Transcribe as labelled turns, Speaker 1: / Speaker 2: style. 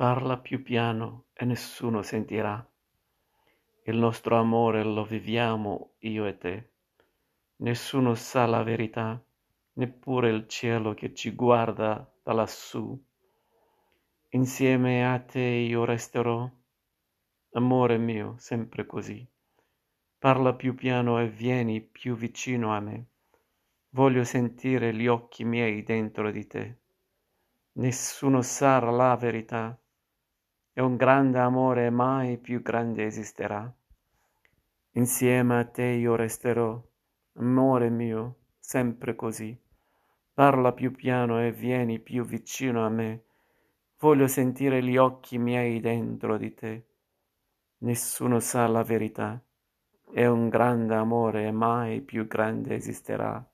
Speaker 1: Parla più piano e nessuno sentirà. Il nostro amore lo viviamo io e te. Nessuno sa la verità, neppure il cielo che ci guarda da lassù. Insieme a te io resterò, amore mio, sempre così. Parla più piano e vieni più vicino a me. Voglio sentire gli occhi miei dentro di te. Nessuno sa la verità e un grande amore mai più grande esisterà. Insieme a te io resterò, amore mio, sempre così. Parla più piano e vieni più vicino a me. Voglio sentire gli occhi miei dentro di te. Nessuno sa la verità e un grande amore mai più grande esisterà.